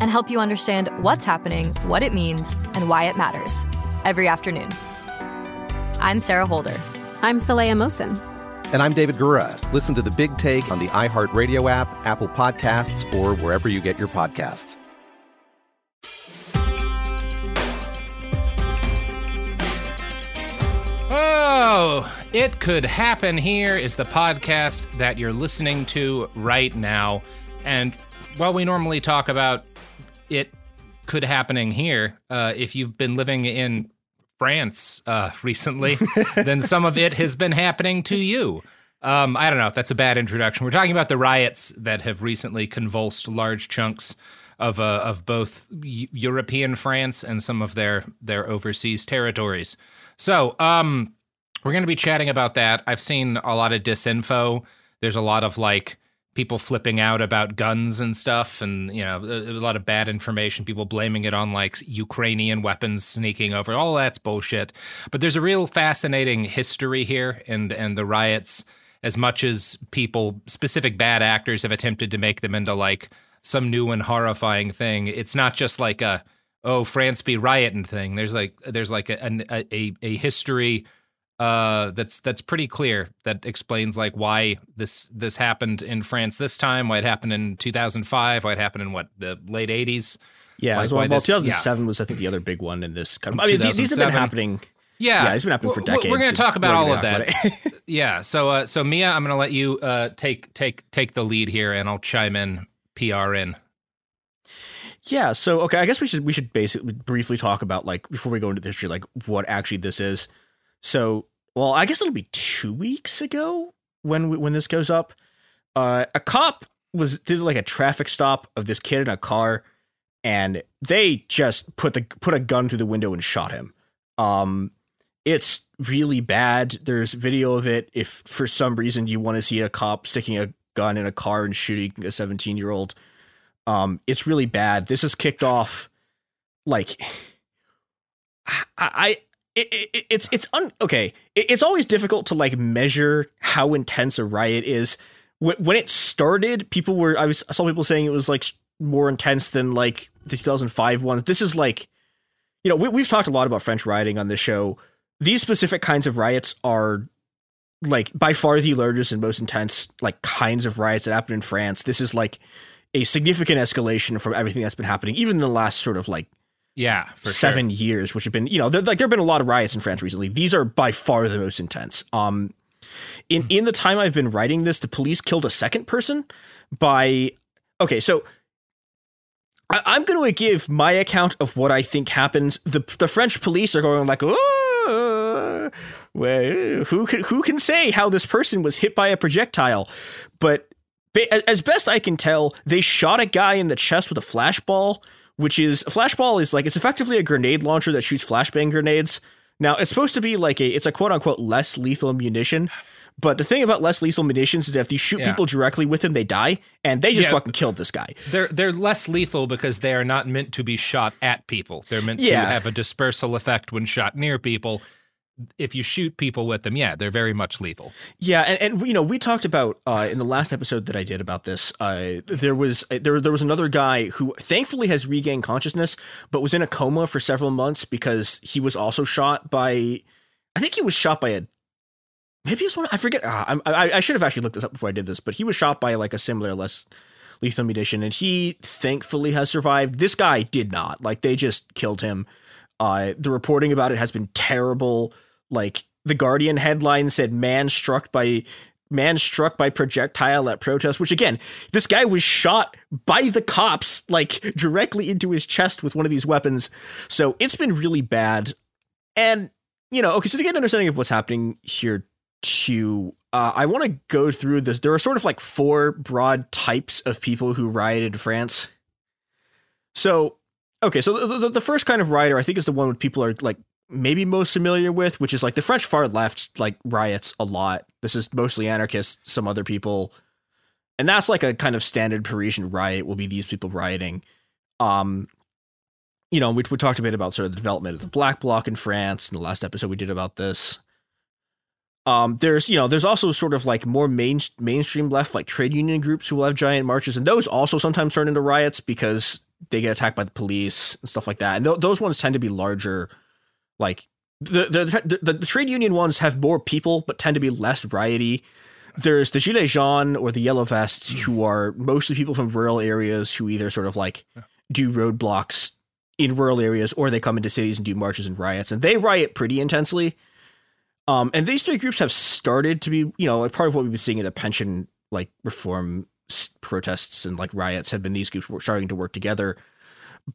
and help you understand what's happening, what it means, and why it matters every afternoon. I'm Sarah Holder. I'm Saleha Mohsin. And I'm David Gura. Listen to the Big Take on the iHeartRadio app, Apple Podcasts, or wherever you get your podcasts. Oh, It Could Happen Here is the podcast that you're listening to right now. And while we normally talk about it could happening here, uh, if you've been living in France uh, recently, then some of it has been happening to you. Um, I don't know. If that's a bad introduction. We're talking about the riots that have recently convulsed large chunks of uh, of both European France and some of their their overseas territories. So, um, we're going to be chatting about that. I've seen a lot of disinfo. There's a lot of like people flipping out about guns and stuff and you know a, a, lot of bad information people blaming it on like ukrainian weapons sneaking over all that's bullshit. But there's a real fascinating history here and and the riots as much as people specific bad actors have attempted to make them into like some new and horrifying thing. It's not just like a oh france be rioting thing. There's like there's like a a, a, a history uh that's that's pretty clear that explains like why this this happened in France this time why it happened in 2005 why it happened in what the late 80s yeah like, well, well 2007 yeah. was i think the other big one in this kind of i mean these have been happening yeah, yeah, it's been happening for decades. We're going to talk about all of that. yeah. So, uh, so Mia, I'm going to let you uh, take take take the lead here, and I'll chime in, PR in. Yeah. So, okay, I guess we should we should basically briefly talk about like before we go into the history, like what actually this is. So, well, I guess it'll be two weeks ago when when this goes up. Uh, a cop was did like a traffic stop of this kid in a car, and they just put the put a gun through the window and shot him. Um, it's really bad. There's video of it. If for some reason you want to see a cop sticking a gun in a car and shooting a 17 year old, um, it's really bad. This is kicked off like I it, it, it's it's un, okay. It, it's always difficult to like measure how intense a riot is. When, when it started, people were I was I saw people saying it was like more intense than like the 2005 ones. This is like, you know, we, we've talked a lot about French rioting on this show. These specific kinds of riots are like by far the largest and most intense like kinds of riots that happen in France. This is like a significant escalation from everything that's been happening, even in the last sort of like yeah, seven sure. years, which have been, you know, like there have been a lot of riots in France recently. These are by far the most intense. Um, in mm-hmm. in the time I've been writing this, the police killed a second person by. Okay, so I, am going to give my account of what I think happens. The the French police are going like, oh, well, who can who can say how this person was hit by a projectile? But as best I can tell, they shot a guy in the chest with a flashball which is a flashball is like it's effectively a grenade launcher that shoots flashbang grenades. Now it's supposed to be like a it's a quote unquote less lethal munition. But the thing about less lethal munitions is that if you shoot yeah. people directly with them, they die, and they just yeah, fucking killed this guy. They're they're less lethal because they are not meant to be shot at people. They're meant yeah. to have a dispersal effect when shot near people. If you shoot people with them, yeah, they're very much lethal. Yeah, and, and you know we talked about uh, in the last episode that I did about this. Uh, there was there there was another guy who thankfully has regained consciousness, but was in a coma for several months because he was also shot by. I think he was shot by a. Maybe it was one. I forget. Uh, I, I should have actually looked this up before I did this, but he was shot by like a similar, less lethal munition, and he thankfully has survived. This guy did not. Like they just killed him. Uh, the reporting about it has been terrible. Like the Guardian headline said, "Man struck by man struck by projectile at protest." Which again, this guy was shot by the cops, like directly into his chest with one of these weapons. So it's been really bad. And you know, okay, so to get an understanding of what's happening here too, uh, I want to go through this. There are sort of like four broad types of people who rioted in France. So, okay, so the, the, the first kind of rioter, I think, is the one where people are like maybe most familiar with, which is like the French far left like riots a lot. This is mostly anarchists, some other people. And that's like a kind of standard Parisian riot will be these people rioting. Um you know, we, we talked a bit about sort of the development of the Black Bloc in France in the last episode we did about this. Um, there's you know there's also sort of like more main mainstream left like trade union groups who will have giant marches and those also sometimes turn into riots because they get attacked by the police and stuff like that and th- those ones tend to be larger like the, the the, the trade union ones have more people but tend to be less rioty. There's the gilets jaunes or the yellow vests who are mostly people from rural areas who either sort of like do roadblocks in rural areas or they come into cities and do marches and riots and they riot pretty intensely. Um, and these three groups have started to be, you know, like part of what we've been seeing in the pension like reform protests and like riots have been these groups starting to work together.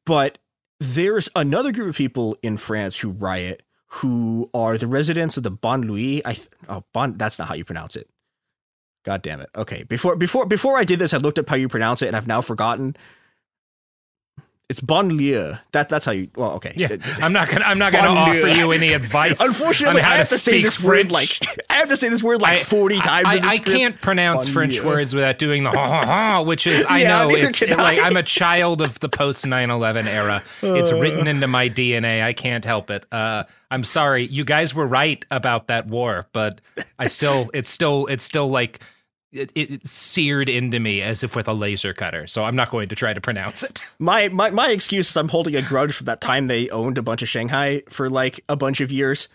But there's another group of people in France who riot who are the residents of the banlieue. I th- oh bon that's not how you pronounce it. God damn it. Okay. Before before before I did this, I looked up how you pronounce it and I've now forgotten. It's banlieue. That that's how you. Well, okay. Yeah, I'm not gonna. I'm not gonna offer you any advice. Unfortunately, I have to, to say this French. word like I have to say this word like I, 40 times. I, I can't pronounce banlieue. French words without doing the ha ha ha, which is I yeah, know it's it, like I'm a child of the post 9/11 era. It's written into my DNA. I can't help it. Uh, I'm sorry. You guys were right about that war, but I still. It's still. It's still like it, it, seared into me as if with a laser cutter. So I'm not going to try to pronounce it. My my my excuse is I'm holding a grudge from that time they owned a bunch of Shanghai for like a bunch of years.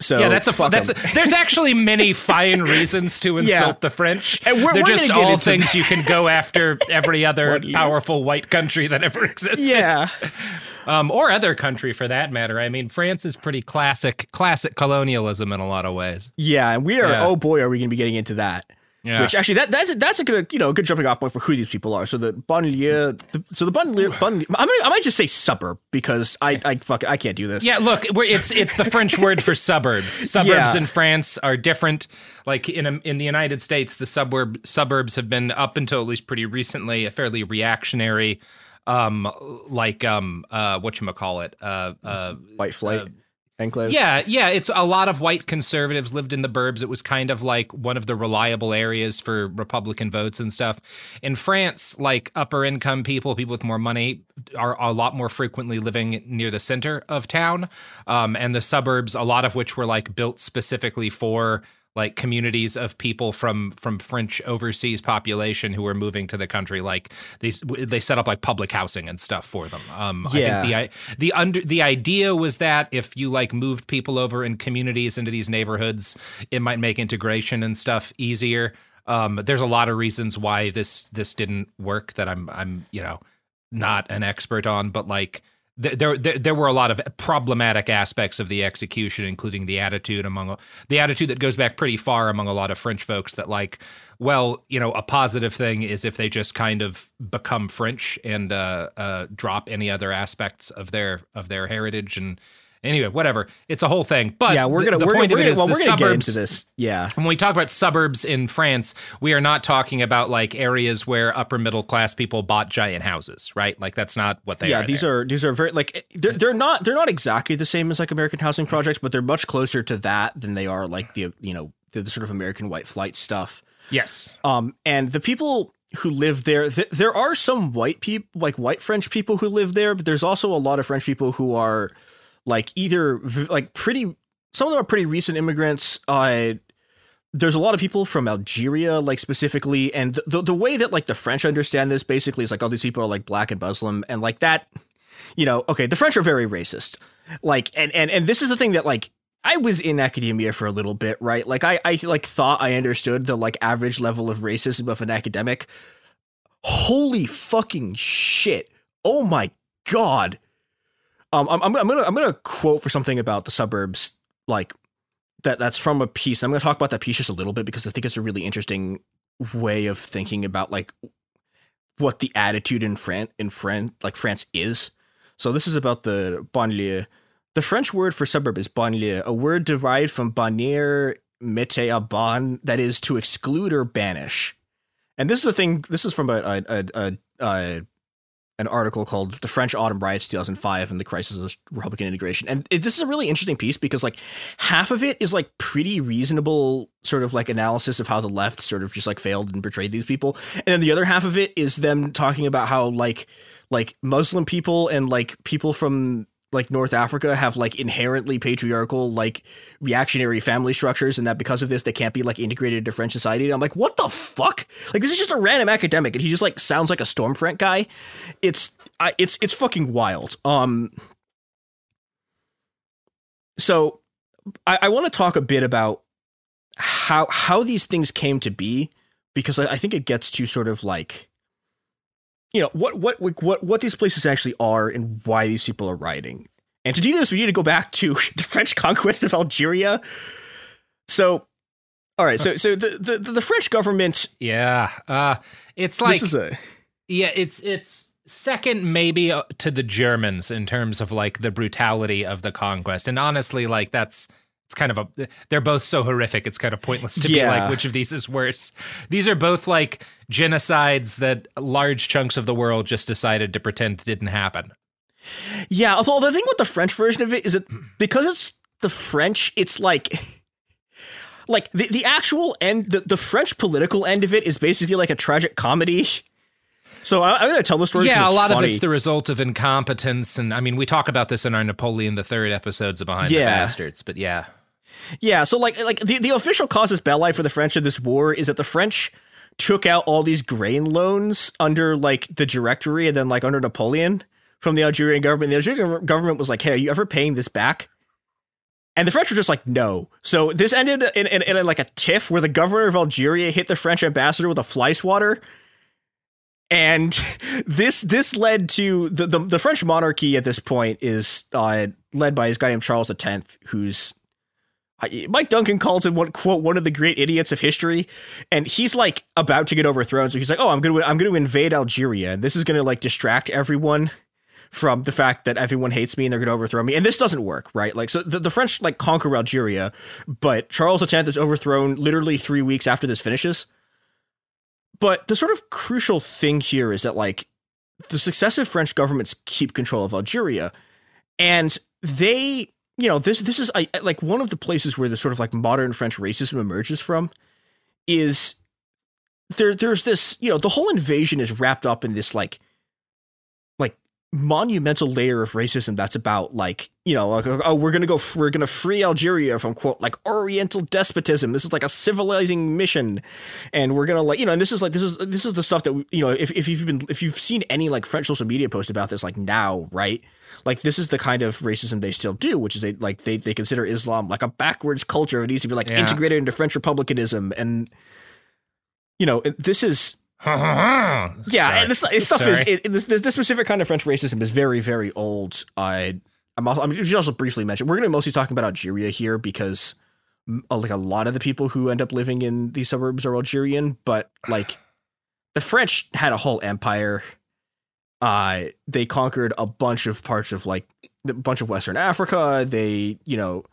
So yeah, that's a that's a, there's actually many fine reasons to insult yeah. the French. And we're, They're we're just all things you can go after every other powerful white country that ever existed. Yeah. Um, or other country for that matter. I mean, France is pretty classic classic colonialism in a lot of ways. Yeah, and we are. Yeah. Oh boy, are we going to be getting into that? Yeah. Which actually that that's a, that's a good you know good jumping off point for who these people are. So the banlieue, the, so the banlieue, banlieue I'm gonna, I might just say suburb because I I fuck I can't do this. Yeah, look, it's it's the French word for suburbs. Suburbs yeah. in France are different. Like in in the United States, the suburb suburbs have been up until at least pretty recently a fairly reactionary um like um uh what you call it uh uh white flight uh, enclaves. Yeah, yeah. It's a lot of white conservatives lived in the burbs. It was kind of like one of the reliable areas for Republican votes and stuff. In France, like upper income people, people with more money, are a lot more frequently living near the center of town, um, and the suburbs, a lot of which were like built specifically for like communities of people from from French overseas population who were moving to the country. Like they they set up like public housing and stuff for them. Um, yeah. I think the the under the idea was that if you like moved people over in communities into these neighborhoods, it might make integration and stuff easier. Um, there's a lot of reasons why this this didn't work that I'm I'm you know not an expert on, but like there, there there were a lot of problematic aspects of the execution, including the attitude among the attitude that goes back pretty far among a lot of French folks that like, well, you know, a positive thing is if they just kind of become French and uh, uh, drop any other aspects of their of their heritage and Anyway, whatever. It's a whole thing. But yeah, we're gonna the, the we're point gonna, of it is well, the suburbs, get into this. Yeah. When we talk about suburbs in France, we are not talking about like areas where upper middle class people bought giant houses, right? Like that's not what they yeah, are. Yeah, these there. are these are very like they're, they're not they're not exactly the same as like American housing projects, but they're much closer to that than they are like the you know the, the sort of American white flight stuff. Yes. Um, and the people who live there. Th- there are some white people, like white French people who live there, but there's also a lot of French people who are like either like pretty some of them are pretty recent immigrants. Uh, there's a lot of people from Algeria, like specifically, and the the way that like the French understand this basically is like all these people are like black and Muslim, and like that, you know, okay, the French are very racist, like, and and and this is the thing that like I was in academia for a little bit, right? Like I I like thought I understood the like average level of racism of an academic. Holy fucking shit! Oh my god! Um, I'm I'm, gonna I'm gonna quote for something about the suburbs like that that's from a piece. I'm to talk about that piece just a little bit because I think it's a really interesting way of thinking about like what the attitude in France in France like France is. So this is about the banlieue. The French word for suburb is banlieue, a word derived from bannir mete a ban, that is to exclude or banish. And this is a thing. This is from a, a, a, a an article called "The French Autumn Riots 2005 and the Crisis of Republican Integration," and it, this is a really interesting piece because like half of it is like pretty reasonable sort of like analysis of how the left sort of just like failed and betrayed these people, and then the other half of it is them talking about how like like Muslim people and like people from like North Africa have like inherently patriarchal like reactionary family structures and that because of this they can't be like integrated into French society. And I'm like, what the fuck? Like this is just a random academic and he just like sounds like a Stormfront guy. It's I, it's it's fucking wild. Um so I, I want to talk a bit about how how these things came to be because I, I think it gets to sort of like you know what what what what these places actually are and why these people are rioting. And to do this, we need to go back to the French conquest of Algeria. So, all right, so so the the, the French government, yeah, uh, it's like this is a yeah, it's it's second maybe uh, to the Germans in terms of like the brutality of the conquest, and honestly, like that's it's kind of a they're both so horrific it's kind of pointless to Yeah. be like which of these is worse these are both like genocides that large chunks of the world just decided to pretend didn't happen yeah. Although the thing with the French version of it is that because it's the French, it's like. Like the, the actual end, the, the French political end of it is basically like a tragic comedy. So I, I'm going to tell the story. yeah a lot funny. of it's the result of incompetence and i mean we talk about this in our napoleon the third episodes of behind the bastards but yeah Yeah, so like like the, the official casus belli for the French in this war is that the French took out all these grain loans under like the Directory and then like under Napoleon from the Algerian government. The Algerian government was like, "Hey, are you ever paying this back?" And the French were just like, "No." So this ended in, in, in like a tiff where the governor of Algeria hit the French ambassador with a fly swatter. And this this led to the, the the French monarchy at this point is uh, led by this guy named Charles X, who's Mike Duncan calls him quote one of the great idiots of history, and he's like about to get overthrown. So he's like, "Oh, I'm gonna I'm gonna invade Algeria, and this is gonna like distract everyone from the fact that everyone hates me and they're gonna overthrow me." And this doesn't work, right? Like, so the, the French like conquer Algeria, but Charles X is overthrown literally three weeks after this finishes. But the sort of crucial thing here is that like the successive French governments keep control of Algeria, and they you know this this is I, like one of the places where the sort of like modern French racism emerges from is there there's this you know the whole invasion is wrapped up in this like monumental layer of racism that's about like you know like oh we're gonna go we're gonna free Algeria from quote like Oriental despotism. This is like a civilizing mission. And we're gonna like you know and this is like this is this is the stuff that you know if, if you've been if you've seen any like French social media post about this like now right? Like this is the kind of racism they still do which is they like they, they consider Islam like a backwards culture. It needs to be like Yeah. integrated into French republicanism. And you know this is yeah yeah, and this, this stuff is it, it- this, this this specific kind of French racism is very very old. I I'm also I mean, should also briefly mention we're going to be mostly talking about Algeria here because uh, like a lot of the people who end up living in these suburbs are Algerian, but like the French had a whole empire. Uh, they conquered a bunch of parts of like a bunch of Western Africa. They you know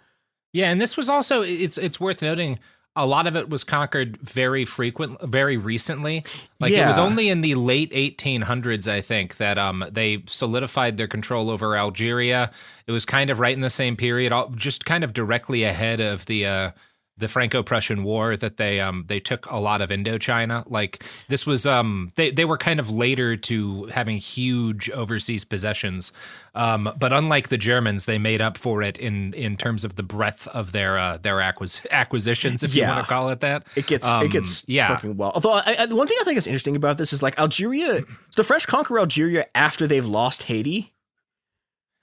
Yeah, and this was also it's it's worth noting a lot of it was conquered very frequent very recently. Like it was only in the late 1800s I think that um they solidified their control over Algeria. It was kind of right in the same period all, just kind of directly ahead of the uh the Franco-Prussian War that they um they took a lot of Indochina. Like this was um they they were kind of later to having huge overseas possessions. Um, but unlike the Germans, they made up for it in in terms of the breadth of their uh, their acquis- acquisitions, if Yeah. you want to call it that. It gets Um, it gets yeah. fucking well. Although I, I, the one thing I think is interesting about this is like Algeria, the French conquer Algeria after they've lost Haiti,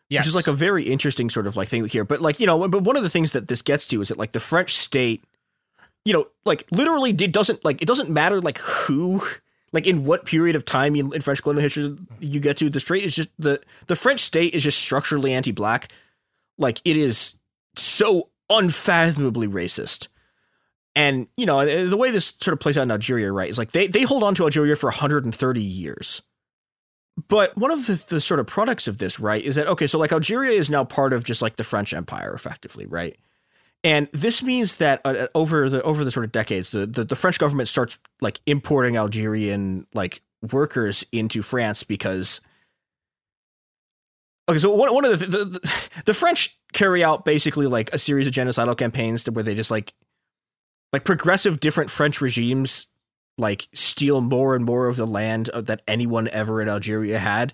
Yes. which is like a very interesting sort of like thing here. But like you know, but one of the things that this gets to is that like the French state, you know, like literally it doesn't like it doesn't matter like who. Like in what period of time in, in French colonial history you get to, the straight is just the the French state is just structurally anti-black. Like it is so unfathomably racist. And you know the way this sort of plays out in Algeria, right, is like they they hold on to Algeria for 130 years. But one of the, the sort of products of this, right, is that okay, so like Algeria is now part of just like the French Empire, effectively, right? And this means that uh, over the over the sort of decades, the, the the French government starts like importing Algerian like workers into France because okay, so one one of the the, the the French carry out basically like a series of genocidal campaigns where they just like like progressive different French regimes like steal more and more of the land uh, that anyone ever in Algeria had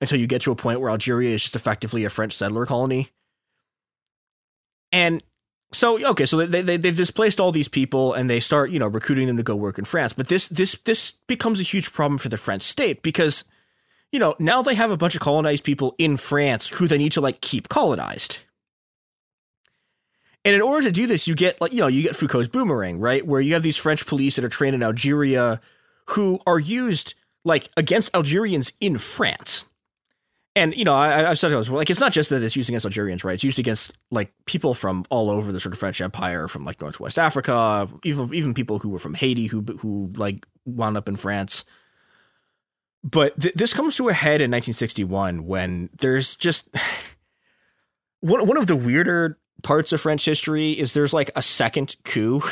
until you get to a point where Algeria is just effectively a French settler colony. And so okay, so they, they they've displaced all these people and they start you know recruiting them to go work in France. But this this this becomes a huge problem for the French state because you know now they have a bunch of colonized people in France who they need to like keep colonized. And in order to do this, you get like you know you get Foucault's boomerang, right? Where you have these French police that are trained in Algeria, who are used like against Algerians in France. And you know, I, I've said it like it's not just that it's used against Algerians, right? It's used against like people from all over the sort of French Empire, from like Northwest Africa, even even people who were from Haiti, who who like wound up in France. But th- this comes to a head in 1961 when there's just one one of the weirder parts of French history is there's like a second coup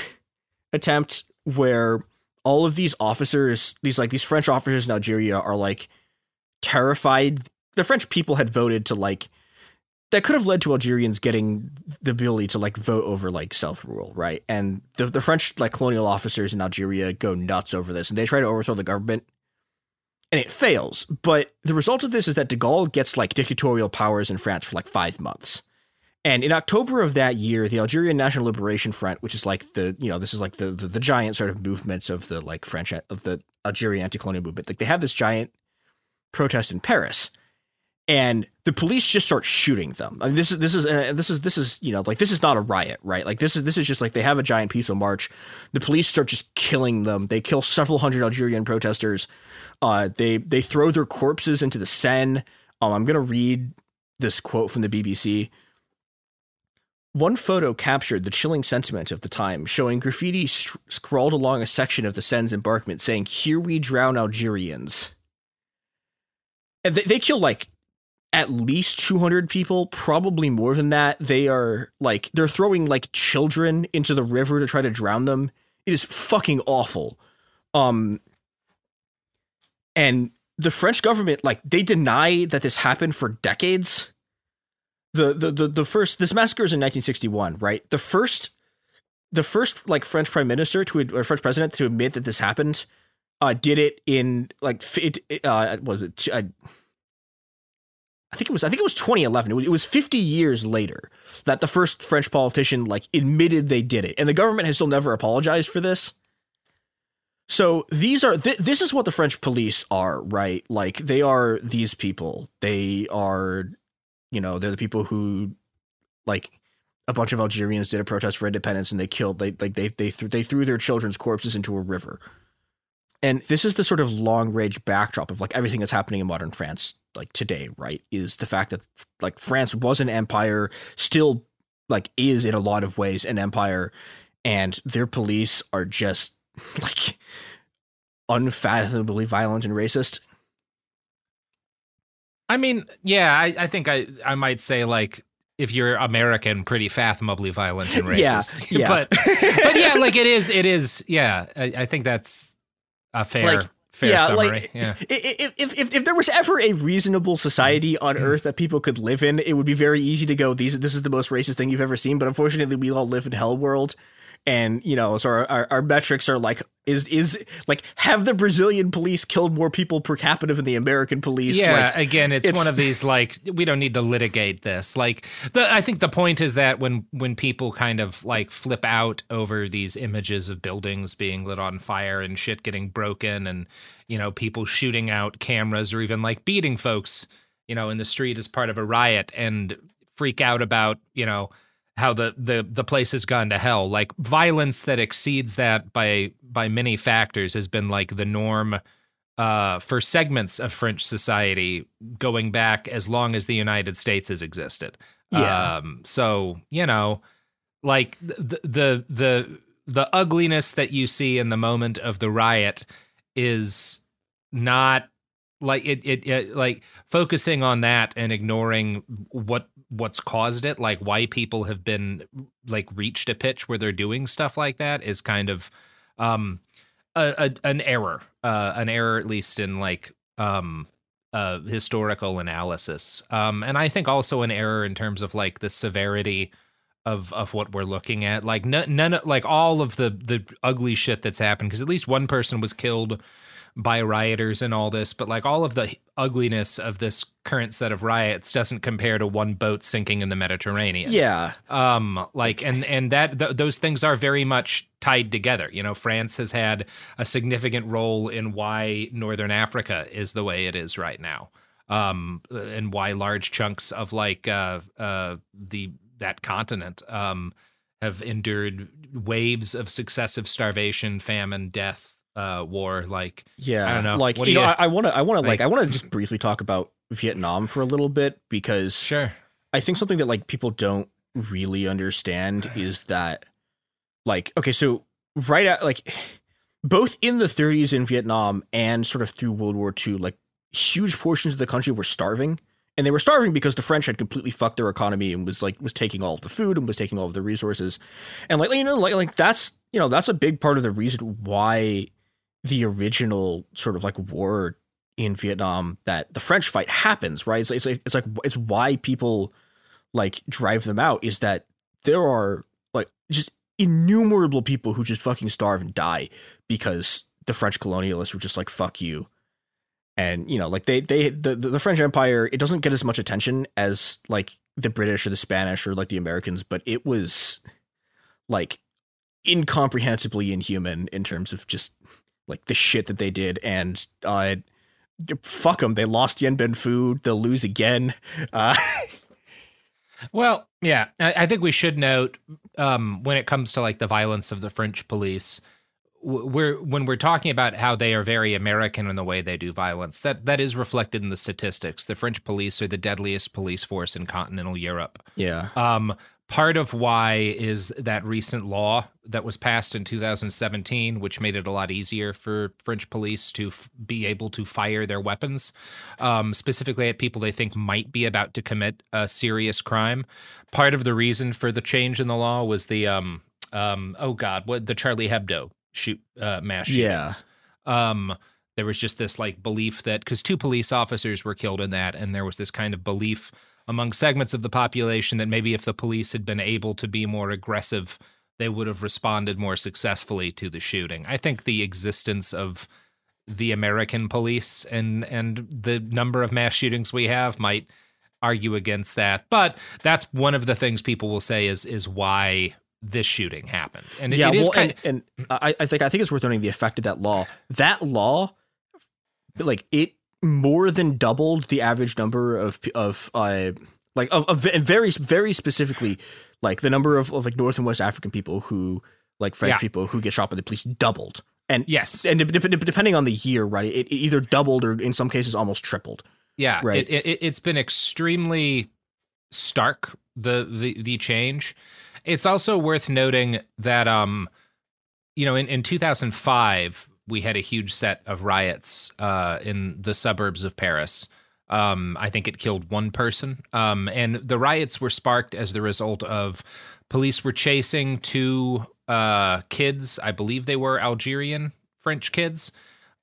attempt where all of these officers, these like these French officers in Algeria are like terrified. The French people had voted to like that could have led to Algerians getting the ability to like vote over like self rule, right? And the the French like colonial officers in Algeria go nuts over this, and they try to overthrow the government, and it fails. But the result of this is that De Gaulle gets like dictatorial powers in France for like five months. And in October of that year, the Algerian National Liberation Front, which is like the you know this is like the the, the giant sort of movements of the like French of the Algerian anti-colonial movement, like they have this giant protest in Paris, and the police just start shooting them. I mean, this is this is uh, this is this is you know like this is not a riot, right? Like this is this is just like they have a giant peaceful march. The police start just killing them. They kill several hundred Algerian protesters. Uh, they they throw their corpses into the Seine. Um, I'm gonna read this quote from the BBC. One photo captured the chilling sentiment of the time, showing graffiti sc- scrawled along a section of the Seine's embankment saying, Here we drown Algerians. And they, they kill like at least 200 people, probably more than that. They are like, they're throwing like children into the river to try to drown them. It is fucking awful. Um, and the French government, like, they deny that this happened for decades the the the, first this massacre is in 1961 right? The first the first like french prime minister to or french president to admit that this happened uh did it in like it it, uh was it uh, I think it was I think it was 2011 it was, it was 50 years later that the first french politician like admitted they did it. And the government has still never apologized for this. So these are th- this is what the french police are right? Like they are these people. They are you know they're the people who like a bunch of Algerians did a protest for independence and they killed they like they they threw they threw their children's corpses into a river. And this is the sort of long range backdrop of like everything that's happening in modern France like today, right? Is the fact that like France was an empire, still like is in a lot of ways an empire, and their police are just like unfathomably violent and racist. I mean, yeah, I, I think I, I might say like if you're American, pretty fathomably violent and racist. yeah. but but yeah, like it is, it is. Yeah, I, I think that's a fair Like, fair summary. Like, yeah, If, if if there was ever a reasonable society mm-hmm. on mm-hmm. Earth that people could live in, it would be very easy to go. These this is the most racist thing you've ever seen. But unfortunately, we all live in Hell World, and you know, so our, our, our metrics are like is is like have the Brazilian police killed more people per capita than the American police? Yeah, Like, again, it's, it's- one of these like we don't need to litigate this. Like the I think the point is that when when people kind of like flip out over these images of buildings being lit on fire and shit getting broken and you know people shooting out cameras or even like beating folks, you know, in the street as part of a riot and freak out about, you know, how the the the place has gone to hell. Like violence that exceeds that by by many factors has been like the norm uh, for segments of French society going back as long as the United States has existed. Yeah. Um, so you know, like the the the the ugliness that you see in the moment of the riot is not like it, it, it like focusing on that and ignoring what what's caused it like why people have been like reached a pitch where they're doing stuff like that is kind of um a, a an error uh an error at least in like um uh historical analysis. Um and i think also an error in terms of like the severity of of what we're looking at. Like none, none of- like all of the the ugly shit that's happened because at least one person was killed by rioters and all this but like all of the ugliness of this current set of riots doesn't compare to one boat sinking in the mediterranean. Yeah, um like and and that th- those things are very much tied together. You know france has had a significant role in why northern africa is the way it is right now. Um and why large chunks of like uh uh the that continent um have endured waves of successive starvation famine death uh war like yeah. I don't know. Like What you know, you- I want to I want to like like- I want to just briefly talk about Vietnam for a little bit because sure I think something that like people don't really understand is that like okay, so right at like both in the 30s in Vietnam and sort of through World War II, like huge portions of the country were starving. And they were starving because the French had completely fucked their economy and was like was taking all of the food and was taking all of the resources. And like you know, like like that's you know, that's a big part of the reason why the original sort of like war in Vietnam that the French fight happens, right? It's, it's like it's like it's why people like drive them out is that there are like just innumerable people who just fucking starve and die because the French colonialists were just like fuck you. And you know, like they they the, the French Empire, it doesn't get as much attention as like the British or the Spanish or like the Americans, but it was like incomprehensibly inhuman in terms of just like the shit that they did and uh fuck them they lost Dien Bien Phu they'll lose again uh Well, yeah, I, I think we should note um, when it comes to like the violence of the French police, we're when we're talking about how they are very American in the way they do violence. That that is reflected in the statistics. The French police are the deadliest police force in continental Europe. yeah Um, part of why is that recent law that was passed in 2017, which made it a lot easier for French police to f- be able to fire their weapons, um, specifically at people they think might be about to commit a serious crime. Part of the reason for the change in the law was the um, um, oh god, what the Charlie Hebdo shoot uh, mass Yeah. shootings. Um, there was just this like belief that because two police officers were killed in that, and there was this kind of belief among segments of the population that maybe if the police had been able to be more aggressive, they would have responded more successfully to the shooting. I think the existence of the American police and and the number of mass shootings we have might argue against that. But that's one of the things people will say is is why this shooting happened. And it, yeah it well kind and, and I, I think i think it's worth noting the effect of that law that law like it more than doubled the average number of of uh like of, of very very specifically like the number of, of like north and west african people who like french Yeah. people who get shot by the police doubled and yes. and de- de- depending on the year right it, it either doubled or in some cases almost tripled Yeah, Right. It, it it's been extremely stark the the the change. It's also worth noting that um, you know, in in 2005 we had a huge set of riots uh in the suburbs of Paris. Um, I think it killed one person. Um, and the riots were sparked as the result of police were chasing two uh kids. I believe they were Algerian French kids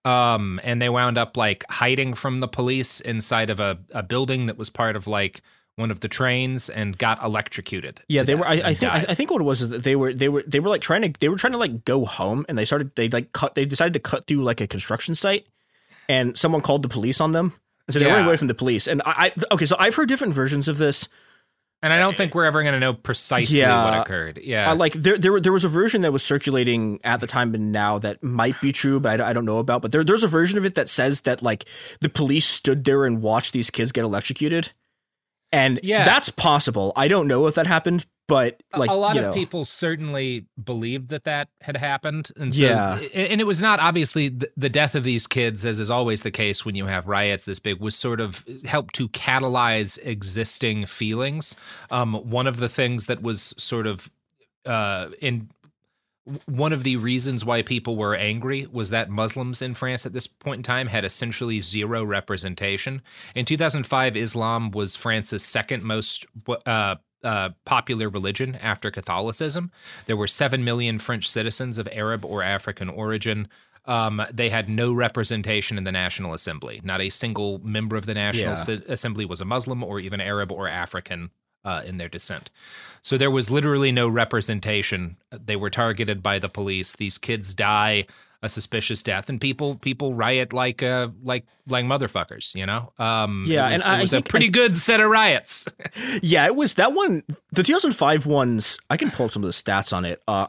um and they wound up like hiding from the police inside of a, a building that was part of like one of the trains and got electrocuted. Yeah, they were. I, I think. I. I think what it was is that they were. They were. They were like trying to. They were trying to like go home, and they started. They like cut. They decided to cut through like a construction site, and someone called the police on them. And so they were Yeah. running away from the police. And I, I. Okay, so I've heard different versions of this. and I don't think we're ever going to know precisely Yeah. what occurred. Yeah, Uh, like there, there, there was a version that was circulating at the time and now that might be true, but I, I don't know about. But there, there's a version of it that says that like the police stood there and watched these kids get electrocuted, and Yeah. that's possible. I don't know if that happened, but like a lot of know, people certainly believed that that had happened and so Yeah. and it was not obviously the, the death of these kids as is always the case when you have riots this big was sort of helped to catalyze existing feelings um, one of the things that was sort of uh, in one of the reasons why people were angry was that Muslims in France at this point in time had essentially zero representation. In 2005, Islam was France's second most uh, uh, popular religion after Catholicism. There were 7 million French citizens of Arab or African origin. Um, they had no representation in the National Assembly. Not a single member of the National Yeah. Assembly was a Muslim or even Arab or African uh, in their descent. So there was literally no representation. They were targeted by the police. These kids die a suspicious death, and people people riot like uh like like motherfuckers. You know. Um, Yeah, it was, and it was I a pretty I- good set of riots. Yeah, it was that one. The 2005 ones. I can pull some of the stats on it. Uh,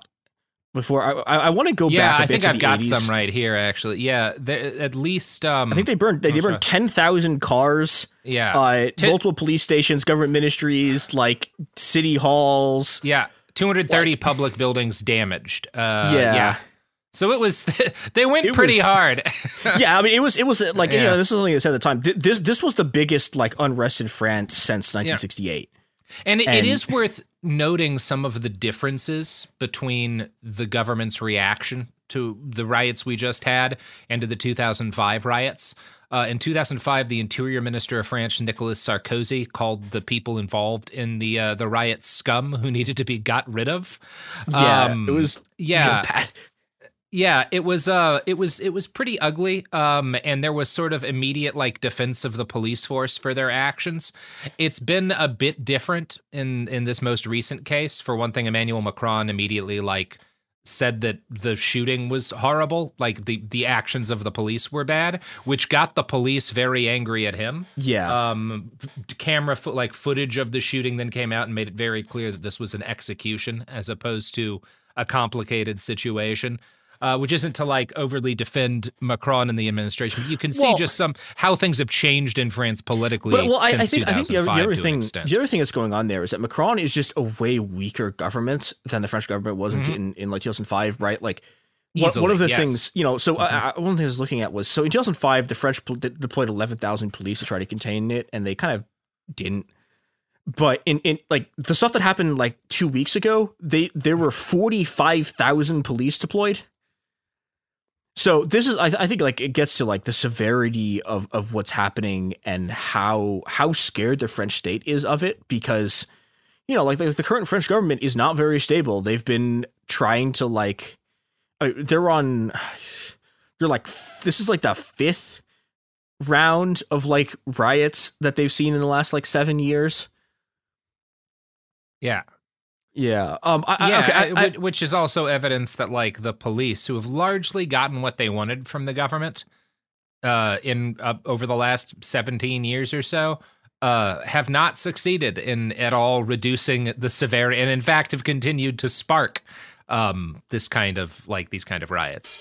before I, I, I want to go yeah, back. a I bit think I've got 80s. some right here. Actually, yeah, there, at least um, I think they burned. They, they burned ten thousand cars. yeah, Uh, Ti- multiple police stations, government ministries, like city halls. yeah, 230 public buildings damaged. Uh, Yeah. yeah. So it was they went It pretty was- hard. yeah, I mean, it was it was like you know this is something I said at the time. This this was the biggest like unrest in France since 1968. And it, it And- is worth noting some of the differences between the government's reaction to the riots we just had and to the 2005 riots. Uh, in 2005, the Interior Minister of France, Nicolas Sarkozy, called the people involved in the uh, the riots scum who needed to be got rid of. Yeah, Um, it was yeah, bad. Yeah, it was uh it was it was pretty ugly. Um and there was sort of immediate like defense of the police force for their actions. It's been a bit different in in this most recent case. For one thing, Emmanuel Macron immediately like said that the shooting was horrible, like the the actions of the police were bad, which got the police very angry at him. Yeah, Um, camera fo- like footage of the shooting then came out and made it very clear that this was an execution as opposed to a complicated situation. Uh, which isn't to like overly defend Macron and the administration. But you can see Well- just some how things have changed in France politically but well, I, I think I think the other, the other thing the other thing that's going on there is that Macron is just a way weaker government than the French government was Mhm. in in like 2005, right? Like one, Easily, one of the yes. Mm-hmm. things you know so I, I, one thing i was looking at was so in 2005 the french pl- deployed 11000 police to try to contain it and they kind of didn't but in, in like the stuff that happened like two weeks ago they there were 45000 police deployed so this is I, I think like it gets to like the severity of of what's happening and how how scared the french state is of it because you know like the, the current french government is not very stable. They've been trying to like uh, they're on they're like this is like the fifth round of like riots that they've seen in the last like seven years. Yeah, yeah um I, I- yeah, okay, I- I- I- which is also evidence that like the police, who have largely gotten what they wanted from the government, uh, in uh, over the last seventeen years or so, uh, have not succeeded in at all reducing the severity, and in fact have continued to spark um, this kind of like these kind of riots.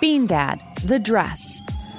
Bean Dad, The Dress,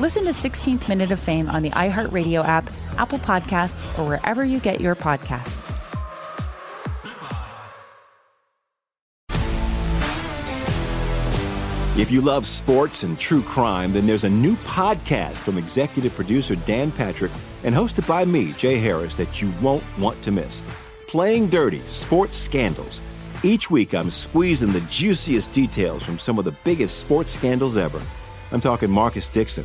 Listen to 16th Minute of Fame on the iHeartRadio app, Apple Podcasts, or wherever you get your podcasts. If you love sports and true crime, then there's a new podcast from executive producer Dan Patrick and hosted by me, Jay Harris, that you won't want to miss. Playing Dirty Sports Scandals. Each week, I'm squeezing the juiciest details from some of the biggest sports scandals ever. I'm talking Marcus Dixon,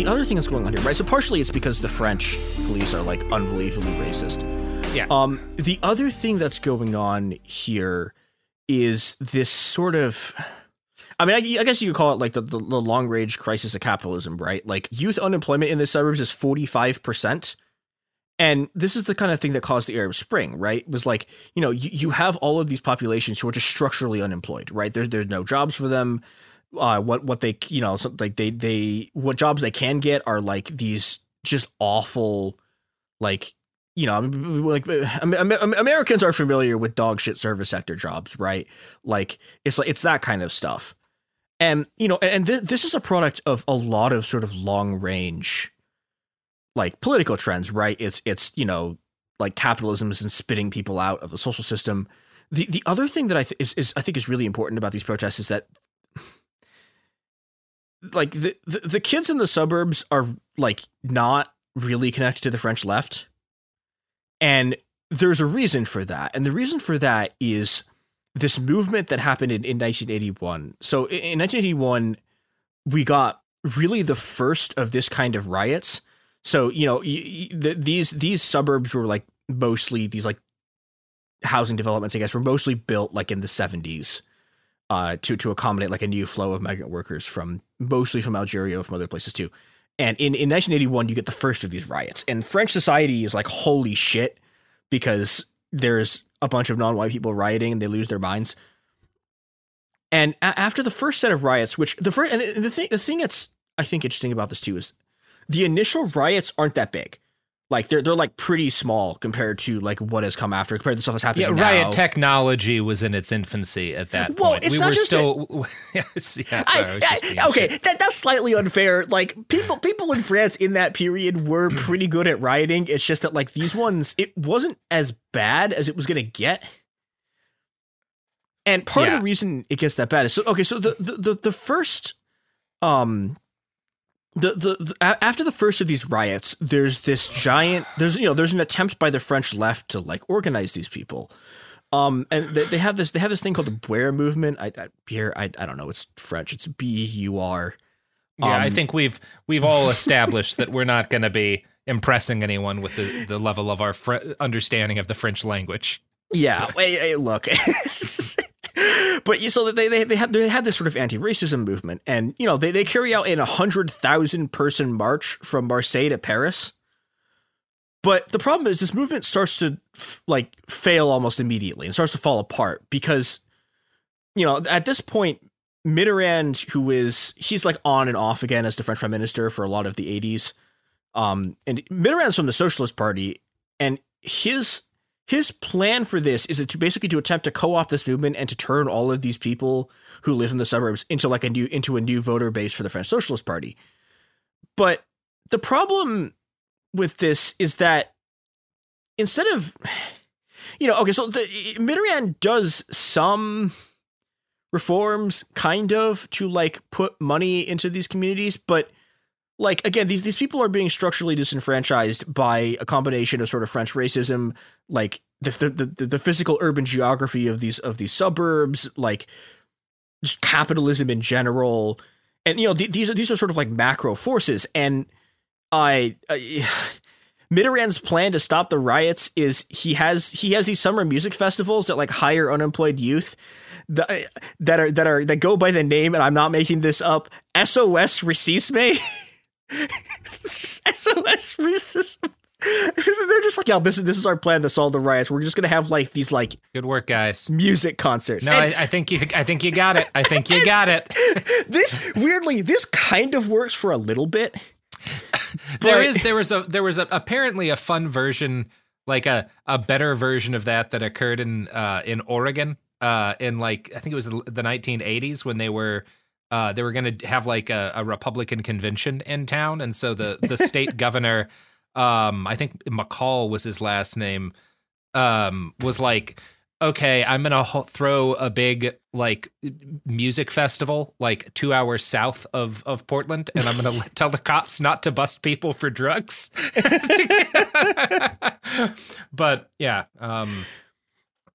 The other thing that's going on here, right? So partially it's because the French police are like unbelievably racist. Yeah. Um, the other thing that's going on here is this sort of. I mean, I, I guess you could call it like the, the, the long range crisis of capitalism, right? Like youth unemployment in the suburbs is 45%. And this is the kind of thing that caused the Arab Spring, right? It was like, you know, you, you have all of these populations who are just structurally unemployed, right? There's there's no jobs for them. Uh, what what they you know so, like they they what jobs they can get are like these just awful, like you know like Americans are familiar with dog shit service sector jobs, right? Like it's like it's that kind of stuff, and you know and, and th- this is a product of a lot of sort of long range like political trends, right? It's it's you know like capitalism is spitting people out of the social system. The the other thing that I th- is, is I think is really important about these protests is that like the, the the kids in the suburbs are like not really connected to the French left, and there's a reason for that, and the reason for that is this movement that happened in, in 1981. So in, in 1981, we got really the first of this kind of riots so you know y- y- the, these these suburbs were like mostly these like housing developments. I guess were mostly built like in the seventies uh, to to accommodate like a new flow of migrant workers from mostly from Algeria, from other places too. And in, in 1981, you get the first of these riots, and French society is like holy shit because there's a bunch of non-white people rioting and they lose their minds. And a- after the first set of riots, which the first and the, the thing the thing that's I think interesting about this too is the initial riots aren't that big. Like they're they're like pretty small compared to like what has come after, compared to stuff that's happening Yeah, now. riot technology was in its infancy at that Well, point. it's we not were just still yes, yeah, I- I okay, shit. that, that's slightly unfair. Like people, people in France in that period were pretty good at rioting. It's just that like these ones, it wasn't as bad as it was gonna get. And part of the reason it gets that bad is so okay. So the the the, the first, um, the, the the after the first of these riots, there's this giant. There's you know there's an attempt by the French left to like organize these people. Um, and they, they have this they have this thing called the Beur movement. I, I here I I don't know. It's French. It's B U R. Yeah, I Um, think we've we've all established that we're not going to be impressing anyone with the, the level of our fr- understanding of the French language. Yeah, hey, look. but you so they they they had they had this sort of anti-racism movement, and you know they they carry out an hundred thousand person march from Marseille to Paris. But the problem is this movement starts to f- like fail almost immediately and starts to fall apart because you know at this point Mitterrand, who is he's like on and off again as the French prime minister for a lot of the eighties, um, and Mitterrand's from the Socialist Party, and his his plan for this is to basically to attempt to co-opt this movement and to turn all of these people who live in the suburbs into like a new into a new voter base for the French Socialist Party. But the problem with this is that instead of you know okay so the Mitterrand does some reforms kind of to like put money into these communities but like again these these people are being structurally disenfranchised by a combination of sort of French racism, like the the the, the physical urban geography of these of these suburbs, like just capitalism in general, and you know th- these are these are sort of like macro forces, and I. Mitterrand's plan to stop the riots is he has he has these summer music festivals that like hire unemployed youth that, that are that are that go by the name and I'm not making this up SOS SOS racism. They're just like, yeah, this is this is our plan to solve the riots. We're just gonna have like these like good work, guys. Music concerts. No, and, I, I, think you I think you got it. I think you got it. this weirdly, this kind of works for a little bit. there is there was a there was a, apparently a fun version, like a a better version of that that occurred in uh in Oregon uh in like I think it was the 1980s when they were uh, they were going to have like a, a, Republican convention in town, and so the the state governor, um, I think McCall was his last name, um, was like, okay, I'm gonna ho- throw a big like music festival like two hours south of of Portland, and I'm gonna tell the cops not to bust people for drugs. but yeah, um,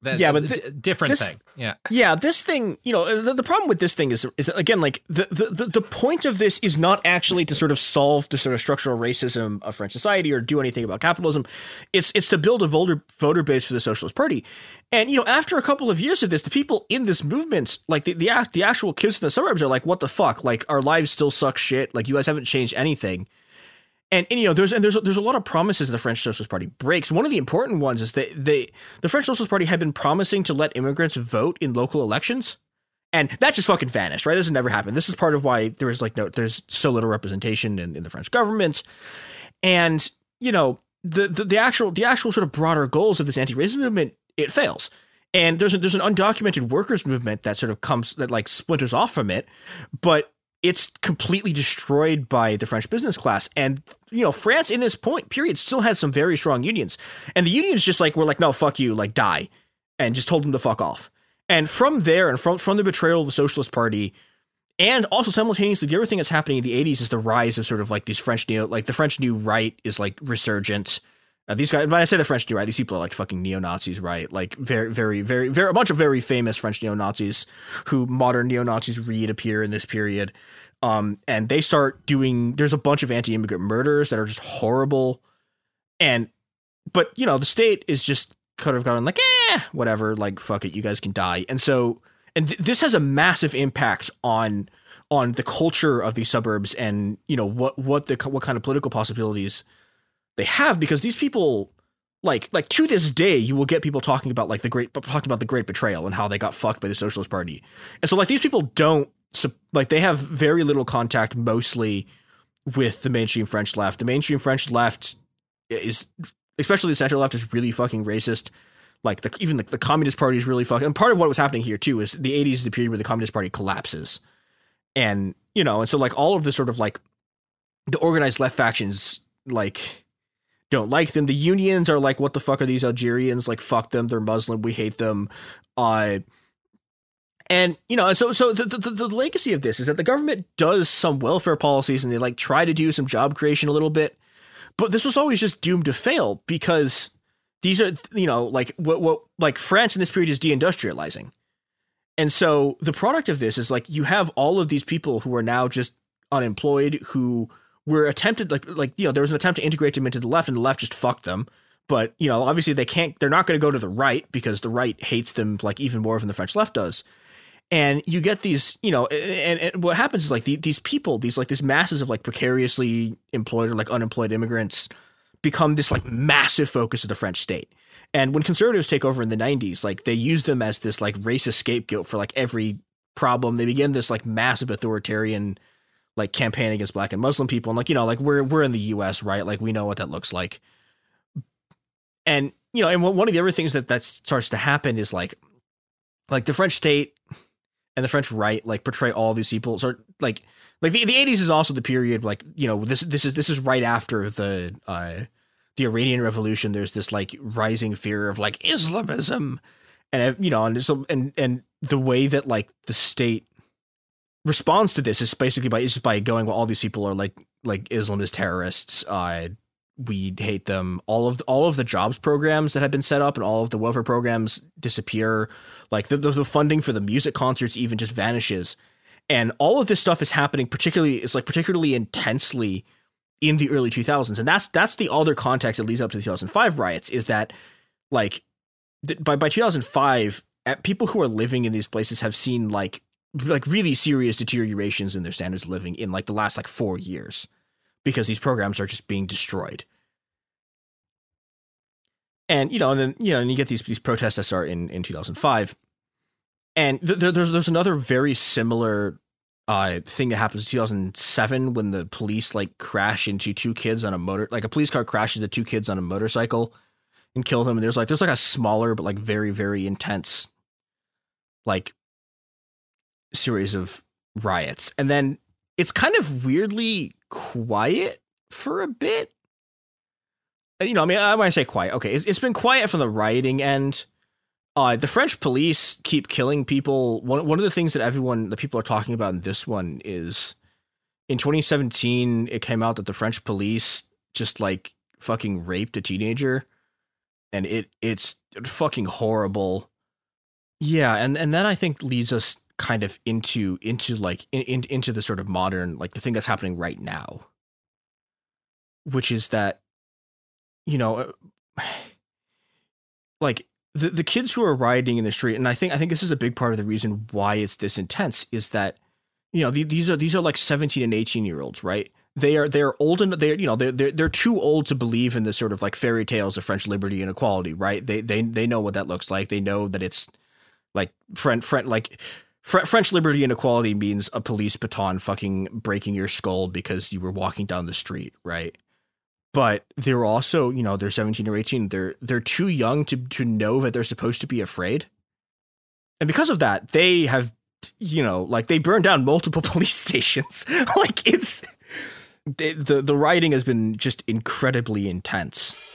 that, yeah, but th- different this, thing. Yeah, yeah. This thing, you know, the, the problem with this thing is, is again, like the, the the point of this is not actually to sort of solve the sort of structural racism of French society or do anything about capitalism. It's it's to build a voter voter base for the Socialist Party. And you know, after a couple of years of this, the people in this movement, like the the, the actual kids in the suburbs, are like, "What the fuck? Like our lives still suck shit. Like you guys haven't changed anything." And, and, you know there's and there's there's a lot of promises the French Socialist Party breaks. One of the important ones is that they the French Socialist Party had been promising to let immigrants vote in local elections, and that just fucking vanished. Right, this has never happened. This is part of why there is like no there's so little representation in, in the French government, and you know the, the the actual the actual sort of broader goals of this anti-racism movement it fails. And there's a, there's an undocumented workers movement that sort of comes that like splinters off from it, but it's completely destroyed by the French business class. And, you know, France in this point period still had some very strong unions. And the unions just like were like, no, fuck you, like die. And just told them to fuck off. And from there and from from the betrayal of the Socialist Party, and also simultaneously the other thing that's happening in the 80s is the rise of sort of like these French neo like the French new right is like resurgent. Uh, these guys, when I say the French new right, these people are like fucking neo Nazis, right? Like very, very, very, very, a bunch of very famous French neo Nazis who modern neo Nazis read appear in this period. Um, and they start doing. There's a bunch of anti-immigrant murders that are just horrible, and but you know the state is just kind of going like, eh, whatever, like fuck it, you guys can die. And so, and th- this has a massive impact on on the culture of these suburbs and you know what what the what kind of political possibilities they have because these people like like to this day you will get people talking about like the great talking about the great betrayal and how they got fucked by the socialist party. And so like these people don't like they have very little contact mostly with the mainstream french left. The mainstream french left is especially the center left is really fucking racist. Like the, even the, the communist party is really fucking and part of what was happening here too is the 80s is the period where the communist party collapses. And you know and so like all of the sort of like the organized left factions like don't like them. The unions are like, what the fuck are these Algerians? Like, fuck them. They're Muslim. We hate them. Uh, and you know, so so the, the, the legacy of this is that the government does some welfare policies and they like try to do some job creation a little bit, but this was always just doomed to fail because these are you know like what what like France in this period is deindustrializing, and so the product of this is like you have all of these people who are now just unemployed who were attempted like like you know there was an attempt to integrate them into the left and the left just fucked them but you know, obviously they can't. They're not going to go to the right because the right hates them like even more than the French left does. And you get these, you know, and, and what happens is like the, these people, these like these masses of like precariously employed or like unemployed immigrants become this like massive focus of the French state. And when conservatives take over in the 90s, like they use them as this like racist scapegoat for like every problem. They begin this like massive authoritarian like campaign against black and Muslim people. And like, you know, like we're we're in the US, right? Like we know what that looks like. And you know, and one of the other things that that starts to happen is like like the French state and the French right like portray all these people sort like like the, the 80s is also the period like you know this this is this is right after the uh the Iranian revolution there's this like rising fear of like Islamism and you know and so and and the way that like the state responds to this is basically by is by going well all these people are like like Islamist terrorists uh we hate them. All of the, all of the jobs programs that have been set up and all of the welfare programs disappear. Like the, the, the funding for the music concerts even just vanishes, and all of this stuff is happening. Particularly, it's like particularly intensely in the early 2000s, and that's that's the other context that leads up to the 2005 riots. Is that like by by 2005, people who are living in these places have seen like like really serious deteriorations in their standards of living in like the last like four years because these programs are just being destroyed. And you know, and then you know, and you get these these protests that start in in 2005, and th- there's there's another very similar uh, thing that happens in 2007 when the police like crash into two kids on a motor, like a police car crashes into two kids on a motorcycle and kill them. And there's like there's like a smaller but like very very intense like series of riots, and then it's kind of weirdly quiet for a bit. And, you know, I mean, I might say quiet. Okay, it's, it's been quiet from the rioting end. Uh, the French police keep killing people. One one of the things that everyone, the people are talking about in this one is, in 2017, it came out that the French police just like fucking raped a teenager, and it it's fucking horrible. Yeah, and and that I think leads us kind of into into like in, in, into the sort of modern like the thing that's happening right now which is that you know uh, like the the kids who are rioting in the street and i think i think this is a big part of the reason why it's this intense is that you know these are these are like 17 and 18 year olds right they are they're old and they're you know they're, they're they're too old to believe in the sort of like fairy tales of French liberty and equality, right? They they they know what that looks like. They know that it's like friend friend like French liberty and equality means a police baton fucking breaking your skull because you were walking down the street, right? But they're also, you know, they're 17 or 18. They're they're too young to to know that they're supposed to be afraid. And because of that, they have you know, like they burned down multiple police stations. like it's the the the rioting has been just incredibly intense.